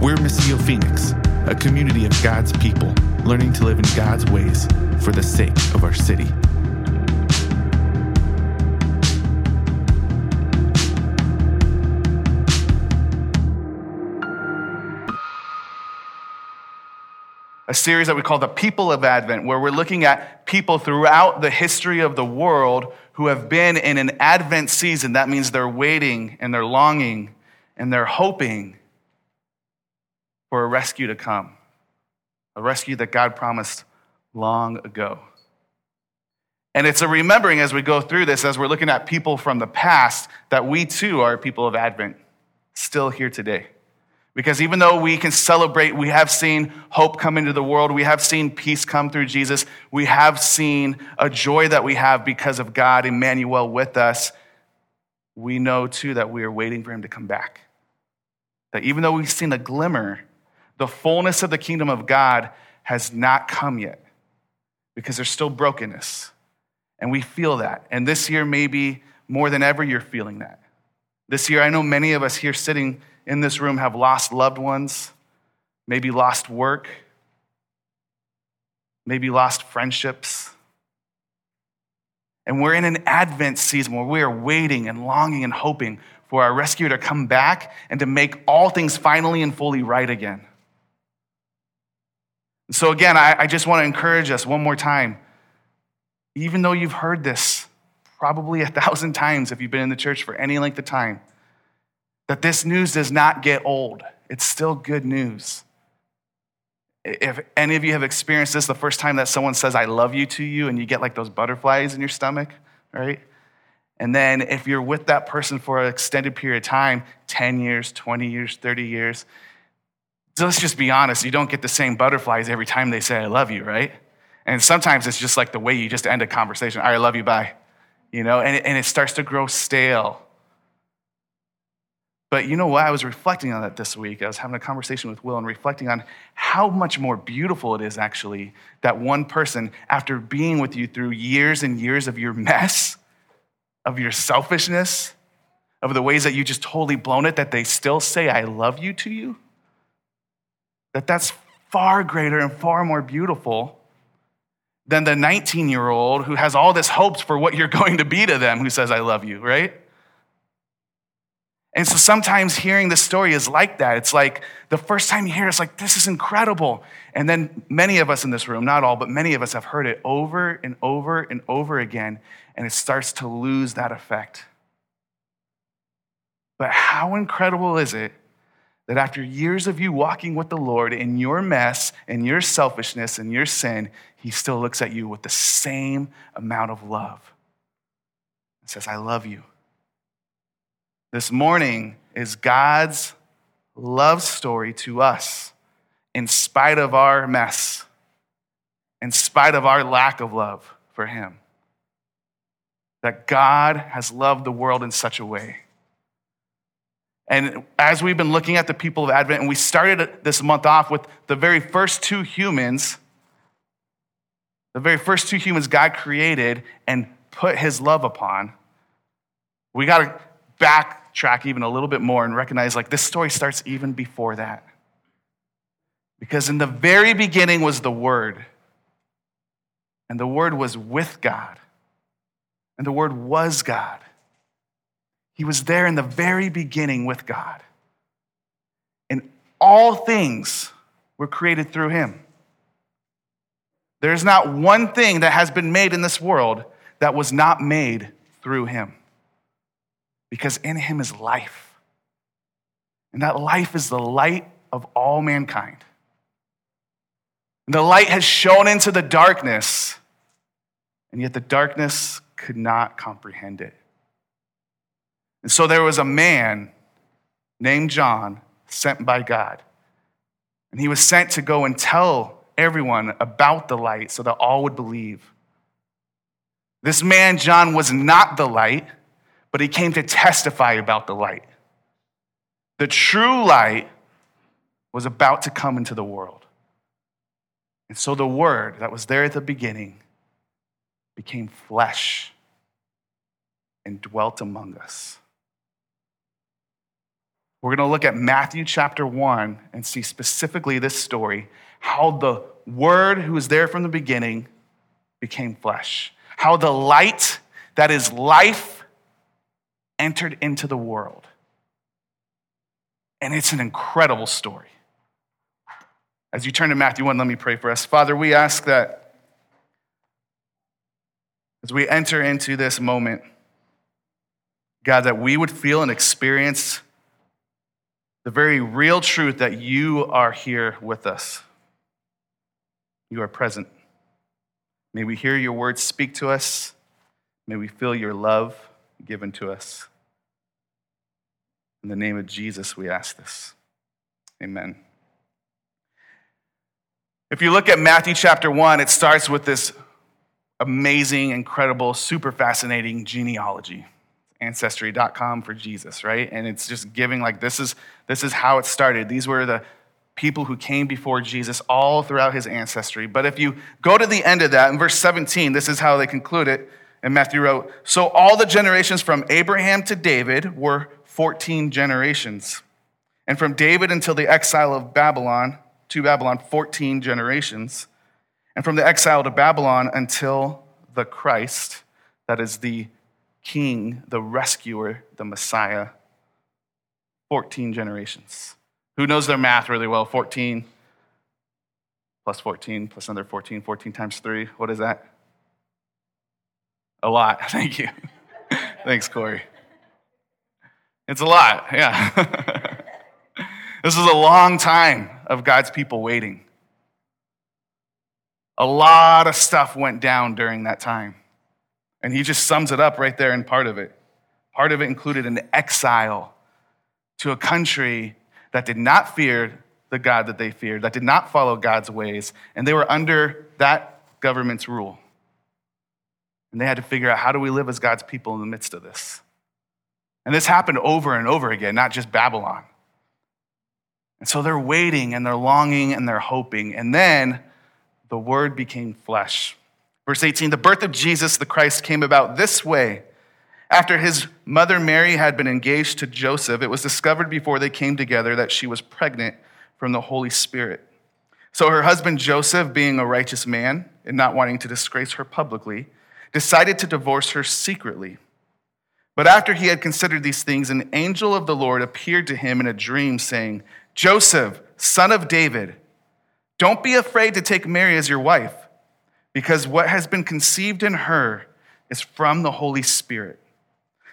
We're Missio Phoenix, a community of God's people learning to live in God's ways for the sake of our city. a series that we call the People of Advent, where we're looking at people throughout the history of the world who have been in an Advent season. That means they're waiting and they're longing and they're hoping for a rescue to come, a rescue that God promised long ago. And it's a remembering as we go through this, as we're looking at people from the past, that we too are people of Advent, still here today. Because even though we can celebrate, we have seen hope come into the world, we have seen peace come through Jesus, we have seen a joy that we have because of God, Emmanuel, with us, we know too that we are waiting for him to come back. That even though we've seen a glimmer, the fullness of the kingdom of God has not come yet because there's still brokenness. And we feel that. And this year, maybe more than ever, you're feeling that. This year, I know many of us here sitting in this room have lost loved ones, maybe lost work, maybe lost friendships. And we're in an Advent season where we are waiting and longing and hoping for our rescuer to come back and to make all things finally and fully right again. So, again, I, I just want to encourage us one more time. Even though you've heard this probably a thousand times if you've been in the church for any length of time, that this news does not get old. It's still good news. If any of you have experienced this the first time that someone says, I love you to you, and you get like those butterflies in your stomach, right? And then if you're with that person for an extended period of time 10 years, 20 years, 30 years let's just be honest, you don't get the same butterflies every time they say, I love you, right? And sometimes it's just like the way you just end a conversation, I love you, bye. You know, and it, and it starts to grow stale. But you know what? I was reflecting on that this week. I was having a conversation with Will and reflecting on how much more beautiful it is actually that one person, after being with you through years and years of your mess, of your selfishness, of the ways that you just totally blown it, that they still say, I love you to you. That that's far greater and far more beautiful than the 19 year old who has all this hopes for what you're going to be to them who says, I love you, right? And so sometimes hearing the story is like that. It's like the first time you hear it, it's like, this is incredible. And then many of us in this room, not all, but many of us have heard it over and over and over again, and it starts to lose that effect. But how incredible is it that after years of you walking with the Lord in your mess and your selfishness and your sin, He still looks at you with the same amount of love and says, I love you. This morning is God's love story to us in spite of our mess, in spite of our lack of love for Him. That God has loved the world in such a way. And as we've been looking at the people of Advent, and we started this month off with the very first two humans, the very first two humans God created and put his love upon, we got to backtrack even a little bit more and recognize like this story starts even before that. Because in the very beginning was the Word, and the Word was with God, and the Word was God. He was there in the very beginning with God. And all things were created through Him. There's not one thing that has been made in this world that was not made through Him because in him is life. And that life is the light of all mankind. And the light has shone into the darkness, and yet the darkness could not comprehend it. And so there was a man named John sent by God. And he was sent to go and tell everyone about the light so that all would believe. This man, John, was not the light but he came to testify about the light. The true light was about to come into the world. And so the word that was there at the beginning became flesh and dwelt among us. We're going to look at Matthew chapter 1 and see specifically this story how the Word who was there from the beginning became flesh, how the light that is life entered into the world. And it's an incredible story. As you turn to Matthew 1, let me pray for us. Father, we ask that as we enter into this moment, God, that we would feel and experience the very real truth that you are here with us. You are present. May we hear your words speak to us. May we feel your love given to us. In the name of Jesus, we ask this. Amen. If you look at Matthew chapter 1, it starts with this amazing, incredible, super fascinating genealogy. Ancestry.com for Jesus, right? And it's just giving like this is this is how it started. These were the people who came before Jesus all throughout his ancestry. But if you go to the end of that, in verse 17, this is how they conclude it. And Matthew wrote, So all the generations from Abraham to David were 14 generations. And from David until the exile of Babylon, to Babylon, 14 generations. And from the exile to Babylon until the Christ, that is the king, the rescuer, the Messiah, 14 generations. Who knows their math really well? 14 plus 14 plus another 14, 14 times 3. What is that? A lot. Thank you. Thanks, Corey. It's a lot, yeah. this is a long time of God's people waiting. A lot of stuff went down during that time. And he just sums it up right there in part of it. Part of it included an exile to a country that did not fear the God that they feared, that did not follow God's ways, and they were under that government's rule. And they had to figure out how do we live as God's people in the midst of this? And this happened over and over again, not just Babylon. And so they're waiting and they're longing and they're hoping. And then the word became flesh. Verse 18 The birth of Jesus the Christ came about this way. After his mother Mary had been engaged to Joseph, it was discovered before they came together that she was pregnant from the Holy Spirit. So her husband Joseph, being a righteous man and not wanting to disgrace her publicly, decided to divorce her secretly. But after he had considered these things, an angel of the Lord appeared to him in a dream, saying, Joseph, son of David, don't be afraid to take Mary as your wife because what has been conceived in her is from the Holy Spirit.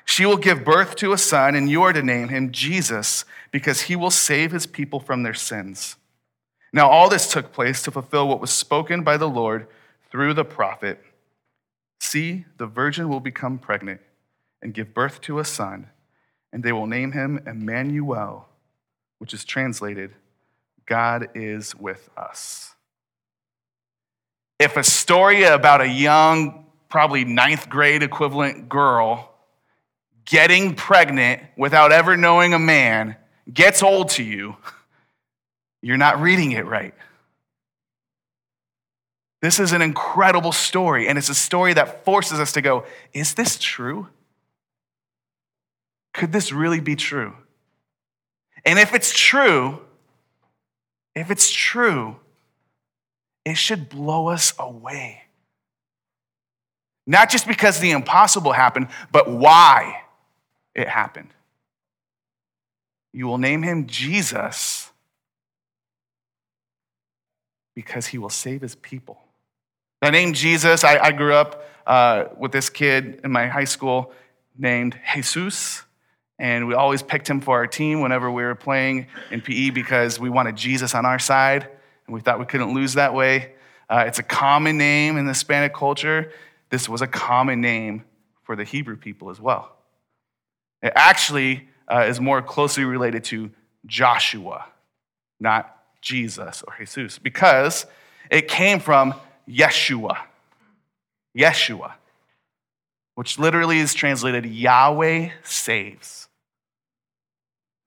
She will give birth to a son, and you are to name him Jesus, because he will save his people from their sins. Now, all this took place to fulfill what was spoken by the Lord through the prophet See, the virgin will become pregnant and give birth to a son, and they will name him Emmanuel, which is translated, God is with us if a story about a young, probably ninth grade equivalent girl getting pregnant without ever knowing a man gets old to you, you're not reading it right. This is an incredible story, and it's a story that forces us to go, is this true? Could this really be true? And if it's true, if it's true, it should blow us away. Not just because the impossible happened, but why it happened. You will name him Jesus because he will save his people. The name Jesus, I, I grew up uh, with this kid in my high school named Jesus, and we always picked him for our team whenever we were playing in PE because we wanted Jesus on our side and we thought we couldn't lose that way. Uh, it's a common name in the Hispanic culture. This was a common name for the Hebrew people as well. It actually uh, is more closely related to Joshua, not Jesus or Jesus, because it came from Yeshua. Yeshua, which literally is translated Yahweh saves.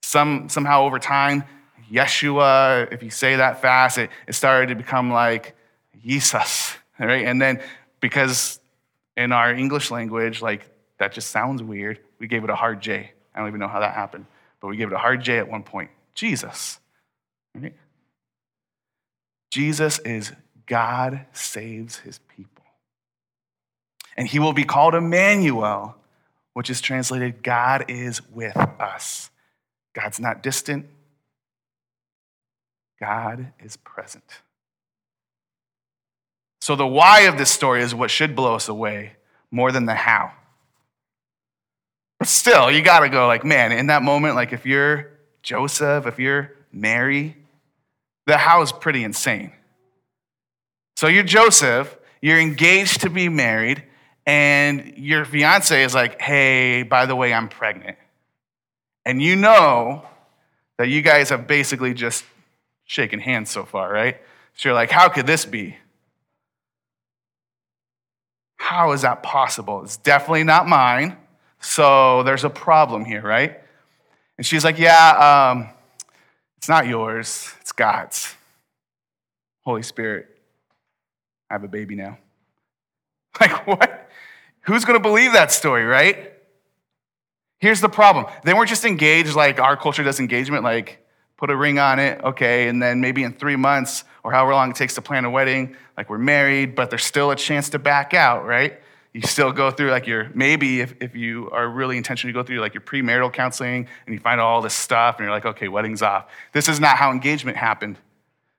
Some, somehow over time, Yeshua, if you say that fast, it, it started to become like Jesus, right? And then because in our English language, like that just sounds weird, we gave it a hard J. I don't even know how that happened. but we gave it a hard J at one point Jesus. Right? Jesus is God saves his people. And he will be called Emmanuel, which is translated God is with us. God's not distant, God is present. So, the why of this story is what should blow us away more than the how. But still, you got to go like, man, in that moment, like if you're Joseph, if you're Mary, the how is pretty insane. So you're Joseph, you're engaged to be married, and your fiance is like, hey, by the way, I'm pregnant. And you know that you guys have basically just shaken hands so far, right? So you're like, how could this be? How is that possible? It's definitely not mine. So there's a problem here, right? And she's like, Yeah, um, it's not yours, it's God's. Holy Spirit, I have a baby now. Like, what? Who's going to believe that story, right? Here's the problem they weren't just engaged like our culture does engagement, like put a ring on it, okay, and then maybe in three months or however long it takes to plan a wedding, like we're married, but there's still a chance to back out, right? You still go through like your, maybe if, if you are really intentional, you go through like your premarital counseling and you find all this stuff and you're like, okay, wedding's off. This is not how engagement happened.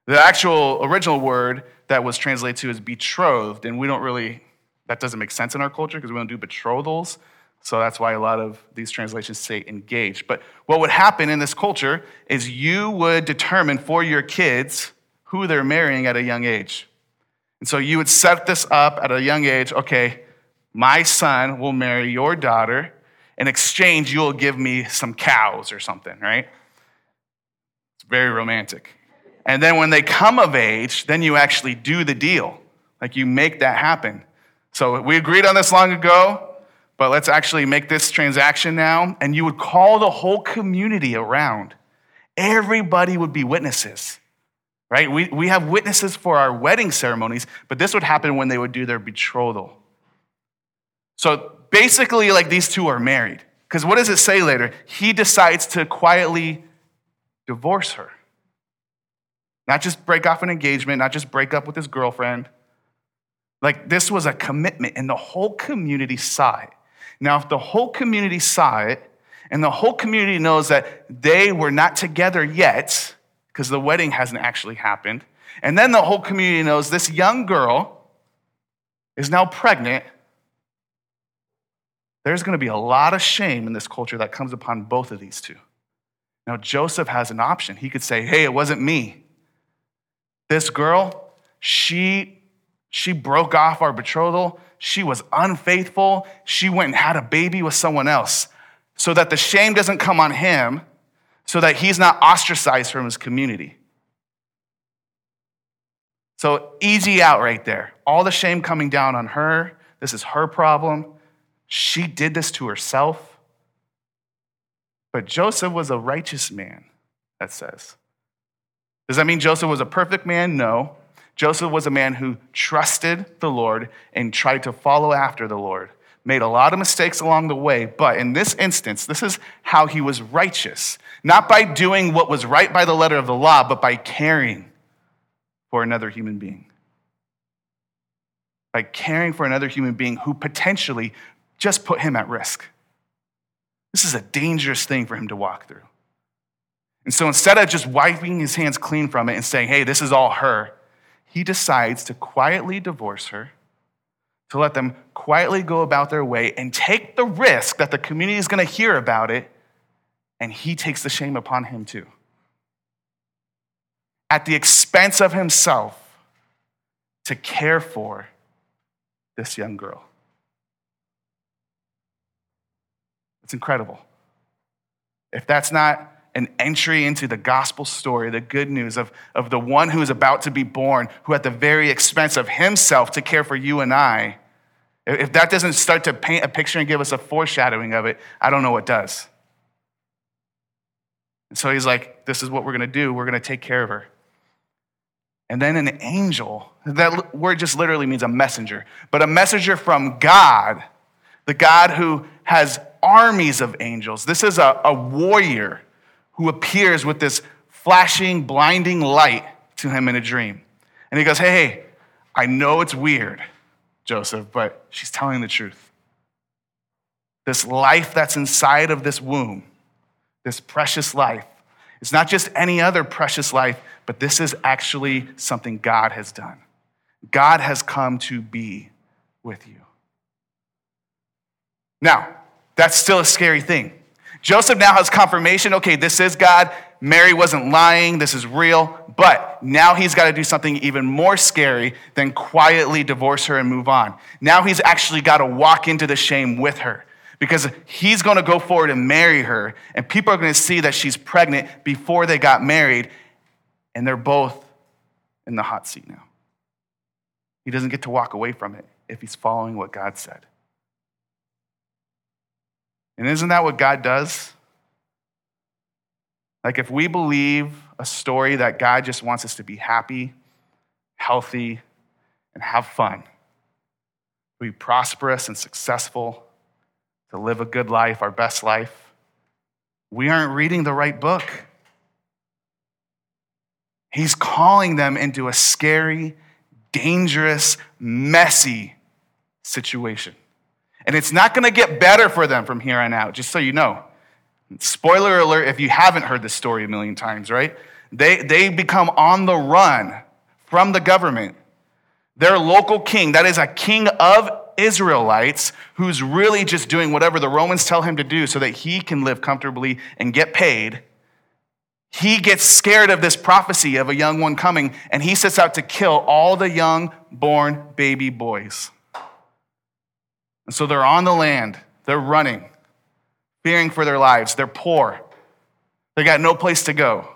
The actual original word that was translated to is betrothed, and we don't really, that doesn't make sense in our culture because we don't do betrothals. So that's why a lot of these translations say engaged. But what would happen in this culture is you would determine for your kids who they're marrying at a young age. And so you would set this up at a young age okay, my son will marry your daughter. In exchange, you'll give me some cows or something, right? It's very romantic. And then when they come of age, then you actually do the deal. Like you make that happen. So we agreed on this long ago, but let's actually make this transaction now. And you would call the whole community around. Everybody would be witnesses, right? We, we have witnesses for our wedding ceremonies, but this would happen when they would do their betrothal. So basically, like these two are married. Because what does it say later? He decides to quietly divorce her. Not just break off an engagement, not just break up with his girlfriend. Like this was a commitment, and the whole community saw it. Now, if the whole community saw it, and the whole community knows that they were not together yet, because the wedding hasn't actually happened, and then the whole community knows this young girl is now pregnant, there's going to be a lot of shame in this culture that comes upon both of these two. Now, Joseph has an option. He could say, Hey, it wasn't me. This girl, she, she broke off our betrothal. She was unfaithful. She went and had a baby with someone else so that the shame doesn't come on him, so that he's not ostracized from his community. So, easy out right there. All the shame coming down on her. This is her problem. She did this to herself. But Joseph was a righteous man, that says. Does that mean Joseph was a perfect man? No. Joseph was a man who trusted the Lord and tried to follow after the Lord. Made a lot of mistakes along the way, but in this instance, this is how he was righteous. Not by doing what was right by the letter of the law, but by caring for another human being. By caring for another human being who potentially just put him at risk. This is a dangerous thing for him to walk through. And so instead of just wiping his hands clean from it and saying, hey, this is all her, he decides to quietly divorce her, to let them quietly go about their way and take the risk that the community is going to hear about it, and he takes the shame upon him too. At the expense of himself to care for this young girl. It's incredible. If that's not an entry into the gospel story, the good news of, of the one who is about to be born, who at the very expense of himself to care for you and I, if that doesn't start to paint a picture and give us a foreshadowing of it, I don't know what does. And so he's like, This is what we're going to do. We're going to take care of her. And then an angel, that word just literally means a messenger, but a messenger from God, the God who has armies of angels. This is a, a warrior who appears with this flashing, blinding light to him in a dream. And he goes, Hey, hey, I know it's weird, Joseph, but she's telling the truth. This life that's inside of this womb, this precious life, it's not just any other precious life, but this is actually something God has done. God has come to be with you. Now, that's still a scary thing. Joseph now has confirmation okay, this is God. Mary wasn't lying. This is real. But now he's got to do something even more scary than quietly divorce her and move on. Now he's actually got to walk into the shame with her because he's going to go forward and marry her. And people are going to see that she's pregnant before they got married. And they're both in the hot seat now. He doesn't get to walk away from it if he's following what God said. And isn't that what God does? Like, if we believe a story that God just wants us to be happy, healthy, and have fun, be prosperous and successful, to live a good life, our best life, we aren't reading the right book. He's calling them into a scary, dangerous, messy situation. And it's not going to get better for them from here on out, just so you know. Spoiler alert if you haven't heard this story a million times, right? They, they become on the run from the government. Their local king, that is a king of Israelites, who's really just doing whatever the Romans tell him to do so that he can live comfortably and get paid. He gets scared of this prophecy of a young one coming, and he sets out to kill all the young born baby boys. And so they're on the land, they're running, fearing for their lives. They're poor, they got no place to go.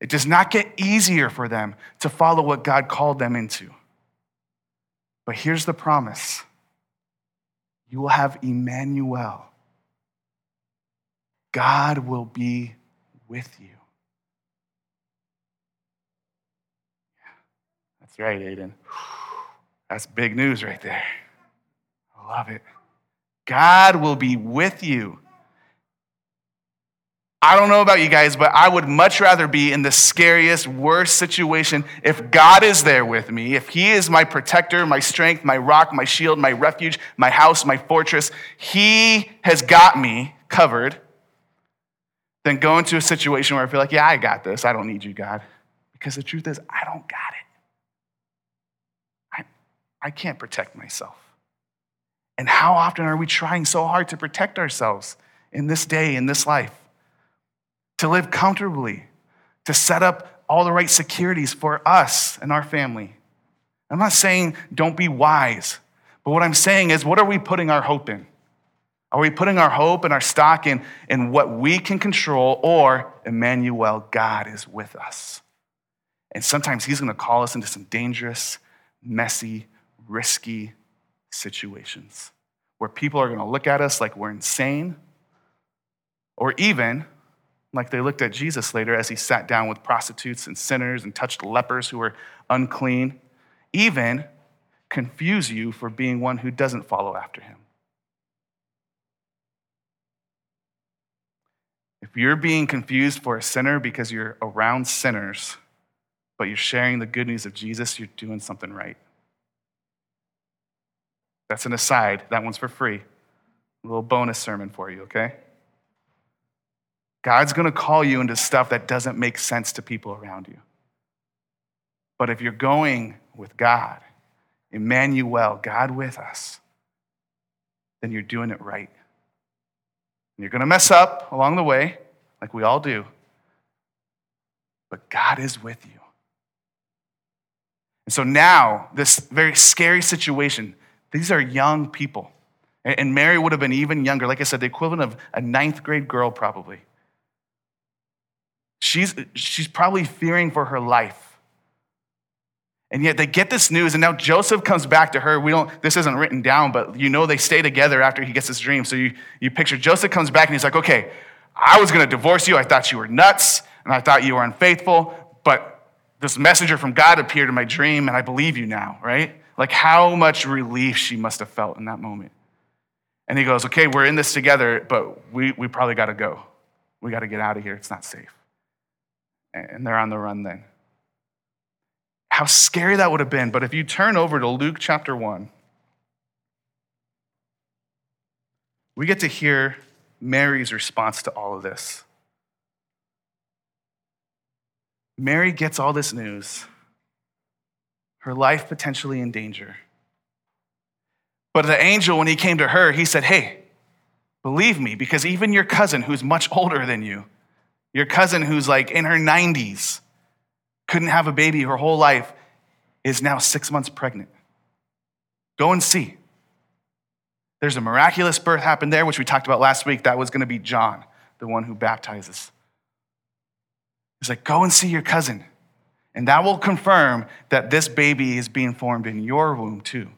It does not get easier for them to follow what God called them into. But here's the promise you will have Emmanuel. God will be with you. That's right, Aiden. That's big news right there love it. God will be with you. I don't know about you guys, but I would much rather be in the scariest, worst situation if God is there with me, if He is my protector, my strength, my rock, my shield, my refuge, my house, my fortress. He has got me covered. Then go into a situation where I feel like, yeah, I got this. I don't need you, God. Because the truth is, I don't got it. I, I can't protect myself. And how often are we trying so hard to protect ourselves in this day, in this life? To live comfortably, to set up all the right securities for us and our family. I'm not saying don't be wise, but what I'm saying is, what are we putting our hope in? Are we putting our hope and our stock in, in what we can control, or Emmanuel, God is with us? And sometimes He's going to call us into some dangerous, messy, risky situations where people are going to look at us like we're insane, or even like they looked at Jesus later as he sat down with prostitutes and sinners and touched lepers who were unclean, even confuse you for being one who doesn't follow after him. If you're being confused for a sinner because you're around sinners, but you're sharing the good news of Jesus, you're doing something right. That's an aside. That one's for free. A little bonus sermon for you, okay? God's going to call you into stuff that doesn't make sense to people around you. But if you're going with God, Emmanuel, God with us, then you're doing it right. And you're going to mess up along the way, like we all do. But God is with you. And so now, this very scary situation, these are young people. And Mary would have been even younger. Like I said, the equivalent of a ninth grade girl, probably. She's, she's probably fearing for her life. And yet they get this news, and now Joseph comes back to her. We don't, this isn't written down, but you know they stay together after he gets this dream. So you, you picture Joseph comes back and he's like, okay, I was gonna divorce you. I thought you were nuts, and I thought you were unfaithful, but this messenger from God appeared in my dream, and I believe you now, right? Like how much relief she must have felt in that moment. And he goes, Okay, we're in this together, but we, we probably got to go. We got to get out of here. It's not safe. And they're on the run then. How scary that would have been. But if you turn over to Luke chapter 1, we get to hear Mary's response to all of this. Mary gets all this news, her life potentially in danger. But the angel, when he came to her, he said, Hey, believe me, because even your cousin, who's much older than you, your cousin who's like in her 90s, couldn't have a baby her whole life, is now six months pregnant. Go and see. There's a miraculous birth happened there, which we talked about last week. That was going to be John, the one who baptizes. He's like, go and see your cousin. And that will confirm that this baby is being formed in your womb too.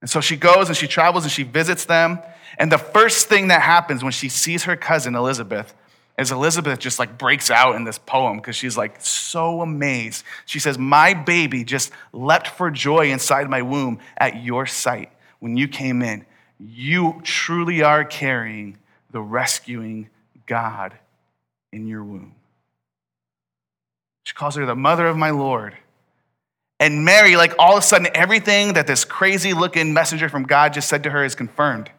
And so she goes and she travels and she visits them. And the first thing that happens when she sees her cousin Elizabeth is Elizabeth just like breaks out in this poem because she's like so amazed. She says, My baby just leapt for joy inside my womb at your sight when you came in. You truly are carrying the rescuing God in your womb. She calls her the mother of my Lord. And Mary, like all of a sudden, everything that this crazy looking messenger from God just said to her is confirmed.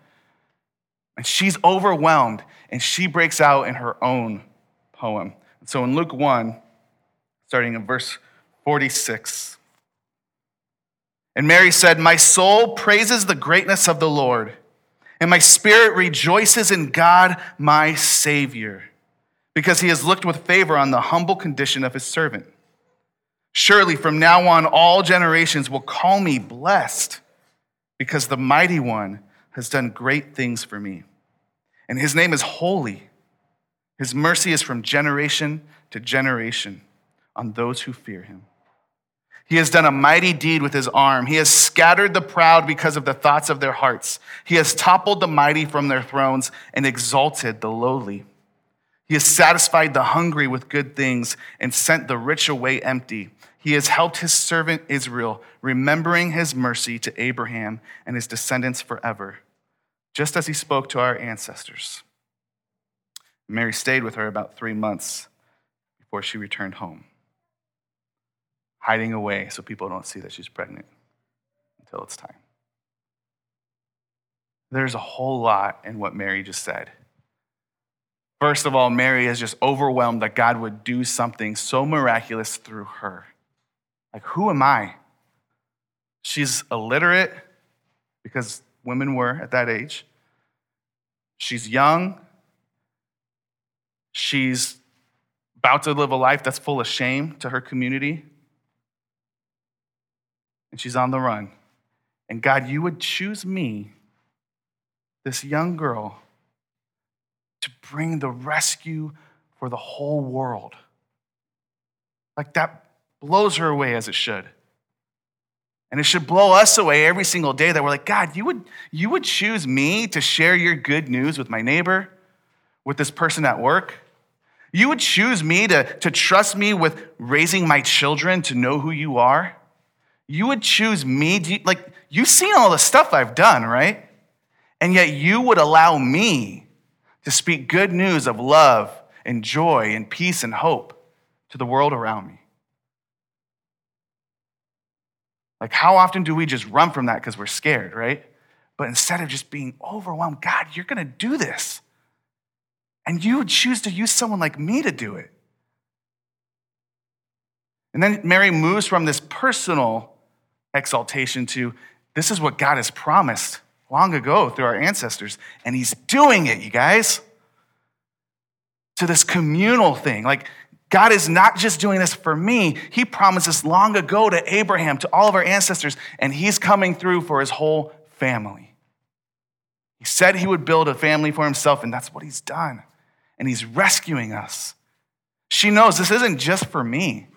And she's overwhelmed and she breaks out in her own poem. So in Luke 1, starting in verse 46, and Mary said, My soul praises the greatness of the Lord, and my spirit rejoices in God, my Savior because he has looked with favor on the humble condition of his servant. Surely from now on, all generations will call me blessed, because the mighty one has done great things for me. And his name is holy. His mercy is from generation to generation on those who fear him. He has done a mighty deed with his arm. He has scattered the proud because of the thoughts of their hearts. He has toppled the mighty from their thrones and exalted the lowly. He has satisfied the hungry with good things and sent the rich away empty. He has helped his servant Israel, remembering his mercy to Abraham and his descendants forever, just as he spoke to our ancestors. Mary stayed with her about three months before she returned home, hiding away so people don't see that she's pregnant until it's time. There's a whole lot in what Mary just said. First of all, Mary is just overwhelmed that God would do something so miraculous through her. Like, who am I? She's illiterate because women were at that age. She's young. She's about to live a life that's full of shame to her community. And she's on the run. And God, you would choose me, this young girl, to bring the rescue for the whole world. Like that blows her away as it should. And it should blow us away every single day that we're like, God, you would, you would choose me to share your good news with my neighbor, with this person at work. You would choose me to, to trust me with raising my children to know who you are. You would choose me, you, like, you've seen all the stuff I've done, right? And yet you would allow me to speak good news of love and joy and peace and hope to the world around me. Like, how often do we just run from that because we're scared, right? But instead of just being overwhelmed, God, you're going to do this. And you choose to use someone like me to do it. And then Mary moves from this personal exaltation to this is what God has promised long ago through our ancestors, and he's doing it, you guys. To this communal thing. Like, God is not just doing this for me. He promised this long ago to Abraham, to all of our ancestors, and he's coming through for his whole family. He said he would build a family for himself, and that's what he's done. And he's rescuing us. She knows this isn't just for me.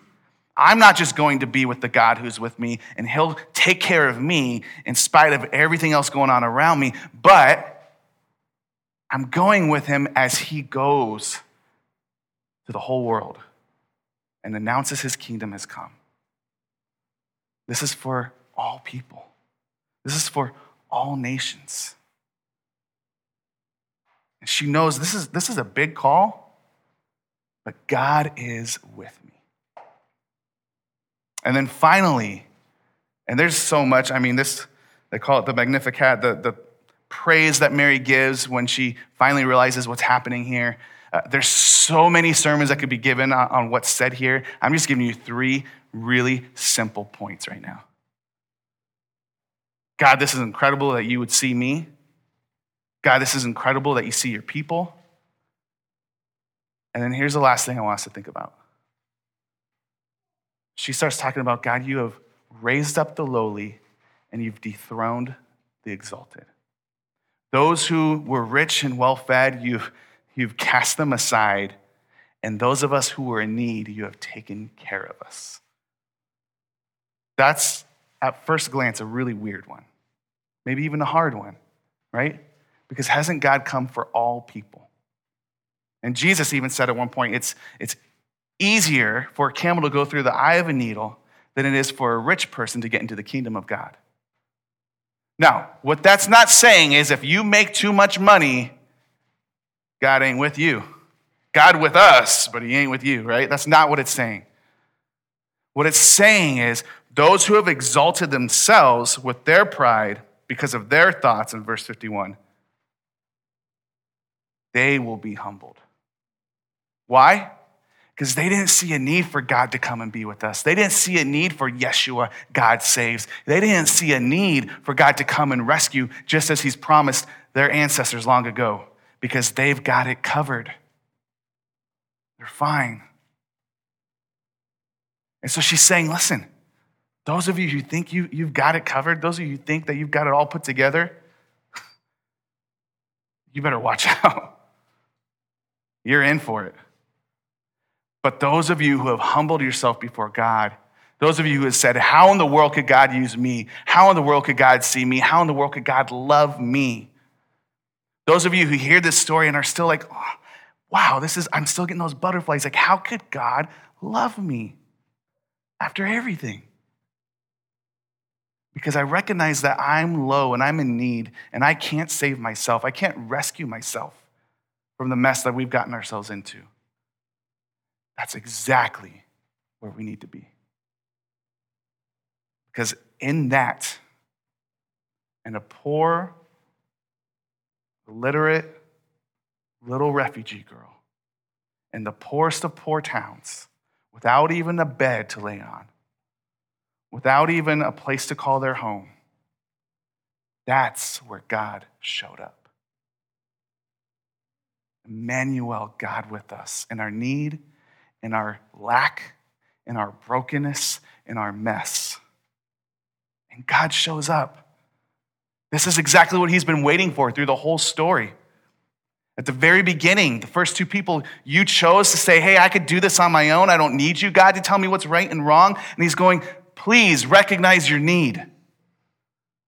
I'm not just going to be with the God who's with me and he'll take care of me in spite of everything else going on around me, but I'm going with him as he goes to the whole world and announces his kingdom has come. This is for all people, this is for all nations. And she knows this is, this is a big call, but God is with me. And then finally, and there's so much, I mean, this, they call it the Magnificat, the, the praise that Mary gives when she finally realizes what's happening here. Uh, there's so many sermons that could be given on, on what's said here. I'm just giving you three really simple points right now. God, this is incredible that you would see me. God, this is incredible that you see your people. And then here's the last thing I want us to think about. She starts talking about God, you have raised up the lowly and you've dethroned the exalted. Those who were rich and well fed, you've, you've cast them aside. And those of us who were in need, you have taken care of us. That's, at first glance, a really weird one. Maybe even a hard one, right? Because hasn't God come for all people? And Jesus even said at one point, it's, it's easier for a camel to go through the eye of a needle than it is for a rich person to get into the kingdom of God. Now, what that's not saying is if you make too much money, God ain't with you. God with us, but he ain't with you, right? That's not what it's saying. What it's saying is those who have exalted themselves with their pride because of their thoughts in verse 51, they will be humbled. Why? Because they didn't see a need for God to come and be with us. They didn't see a need for Yeshua, God saves. They didn't see a need for God to come and rescue, just as He's promised their ancestors long ago, because they've got it covered. They're fine. And so she's saying, listen, those of you who think you, you've got it covered, those of you who think that you've got it all put together, you better watch out. You're in for it. But those of you who have humbled yourself before God, those of you who have said, How in the world could God use me? How in the world could God see me? How in the world could God love me? Those of you who hear this story and are still like, oh, Wow, this is, I'm still getting those butterflies. Like, how could God love me after everything? Because I recognize that I'm low and I'm in need and I can't save myself. I can't rescue myself from the mess that we've gotten ourselves into. That's exactly where we need to be. Because in that, in a poor, illiterate little refugee girl in the poorest of poor towns, without even a bed to lay on, without even a place to call their home, that's where God showed up. Emmanuel, God with us in our need in our lack, in our brokenness, in our mess. And God shows up. This is exactly what he's been waiting for through the whole story. At the very beginning, the first two people, you chose to say, Hey, I could do this on my own. I don't need you, God, to tell me what's right and wrong. And he's going, Please recognize your need.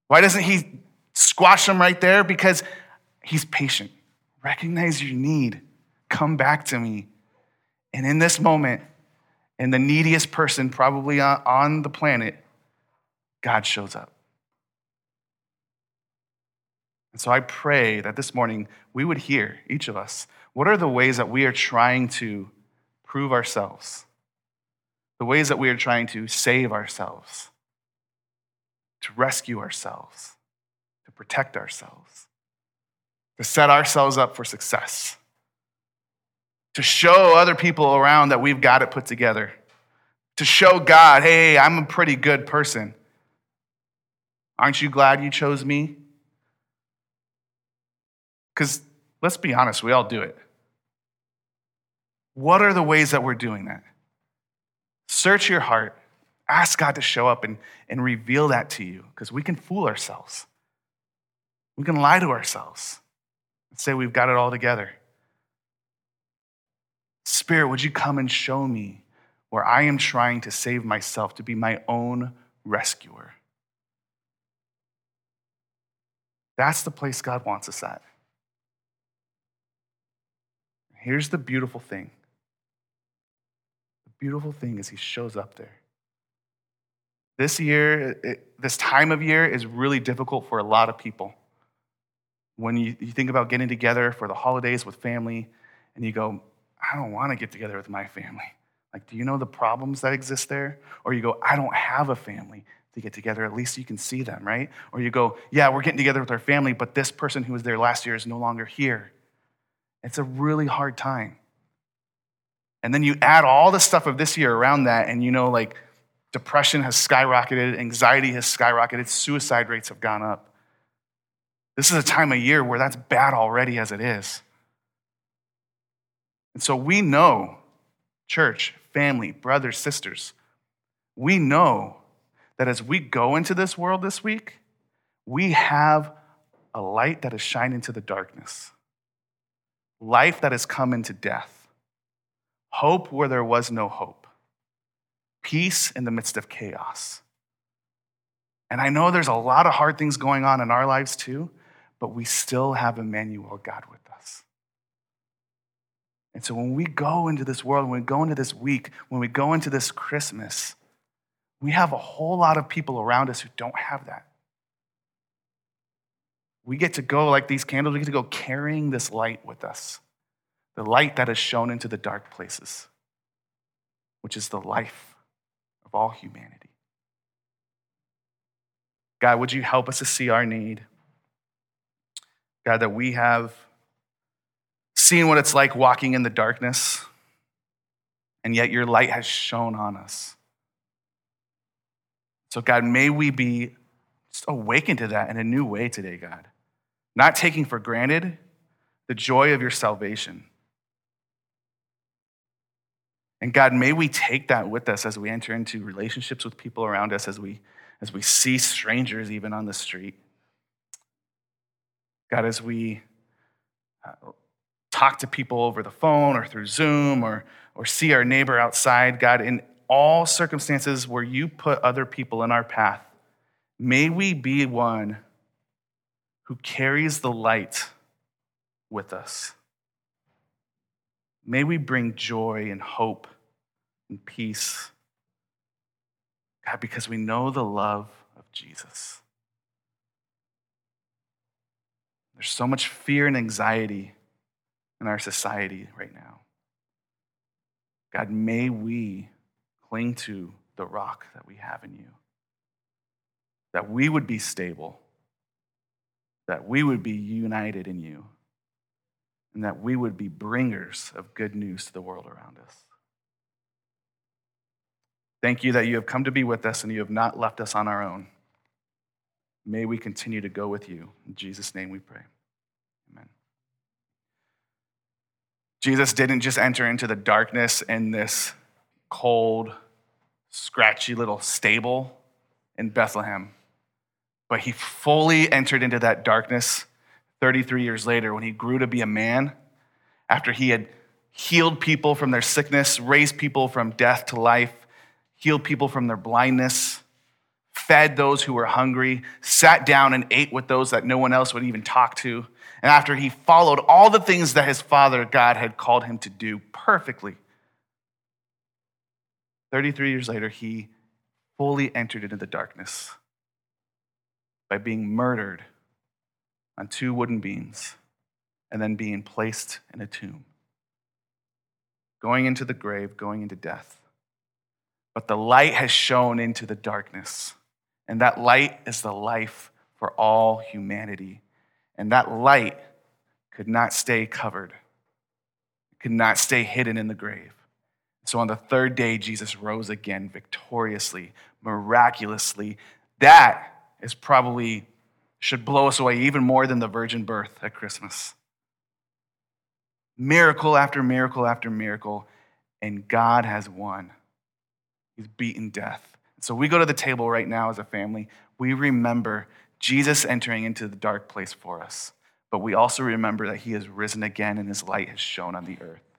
Why doesn't he squash them right there? Because he's patient. Recognize your need. Come back to me. And in this moment, and the neediest person probably on the planet, God shows up. And so I pray that this morning we would hear, each of us, what are the ways that we are trying to prove ourselves? The ways that we are trying to save ourselves, to rescue ourselves, to protect ourselves, to set ourselves up for success to show other people around that we've got it put together, to show God, hey, I'm a pretty good person. Aren't you glad you chose me? Because let's be honest, we all do it. What are the ways that we're doing that? Search your heart. Ask God to show up and, and reveal that to you because we can fool ourselves. We can lie to ourselves and say we've got it all together. Spirit, would you come and show me where I am trying to save myself, to be my own rescuer? That's the place God wants us at. Here's the beautiful thing the beautiful thing is He shows up there. This year, it, this time of year is really difficult for a lot of people. When you, you think about getting together for the holidays with family, and you go, I don't want to get together with my family. Like, do you know the problems that exist there? Or you go, I don't have a family to get together. At least you can see them, right? Or you go, yeah, we're getting together with our family, but this person who was there last year is no longer here. It's a really hard time. And then you add all the stuff of this year around that, and you know, like depression has skyrocketed, anxiety has skyrocketed, suicide rates have gone up. This is a time of year where that's bad already as it is. And so we know, church, family, brothers, sisters, we know that as we go into this world this week, we have a light that is shining to the darkness, life that has come into death, hope where there was no hope, peace in the midst of chaos. And I know there's a lot of hard things going on in our lives too, but we still have Emmanuel, God with us. And so when we go into this world, when we go into this week, when we go into this Christmas, we have a whole lot of people around us who don't have that. We get to go like these candles, we get to go carrying this light with us the light that has shone into the dark places, which is the life of all humanity. God, would you help us to see our need? God, that we have seen what it's like walking in the darkness, and yet your light has shone on us. So, God, may we be just awakened to that in a new way today, God. Not taking for granted the joy of your salvation. And God, may we take that with us as we enter into relationships with people around us, as we, as we see strangers even on the street. God, as we uh, talk to people over the phone or through Zoom or, or see our neighbor outside, God, in all circumstances where you put other people in our path, may we be one who carries the light with us. May we bring joy and hope and peace, God, because we know the love of Jesus. There's so much fear and anxiety in our society right now. God, may we cling to the rock that we have in you. That we would be stable, that we would be united in you, and that we would be bringers of good news to the world around us. Thank you that you have come to be with us and you have not left us on our own. May we continue to go with you. In Jesus' name we pray. Amen. Jesus didn't just enter into the darkness in this cold, scratchy little stable in Bethlehem. But he fully entered into that darkness 33 years later when he grew to be a man after he had healed people from their sickness, raised people from death to life, healed people from their blindness, fed those who were hungry, sat down and ate with those that no one else would even talk to. And after he followed all the things that his father God had called him to do perfectly, 33 years later, he fully entered into the darkness by being murdered on two wooden beams and then being placed in a tomb, going into the grave, going into death. But the light has shone into the darkness, and that light is the life for all humanity. And that light could not stay covered, could not stay hidden in the grave. So on the third day, Jesus rose again victoriously, miraculously. That is probably should blow us away even more than the virgin birth at Christmas. Miracle after miracle after miracle, and God has won. He's beaten death. So we go to the table right now as a family. We remember Jesus entering into the dark place for us, but we also remember that he has risen again and his light has shone on the earth.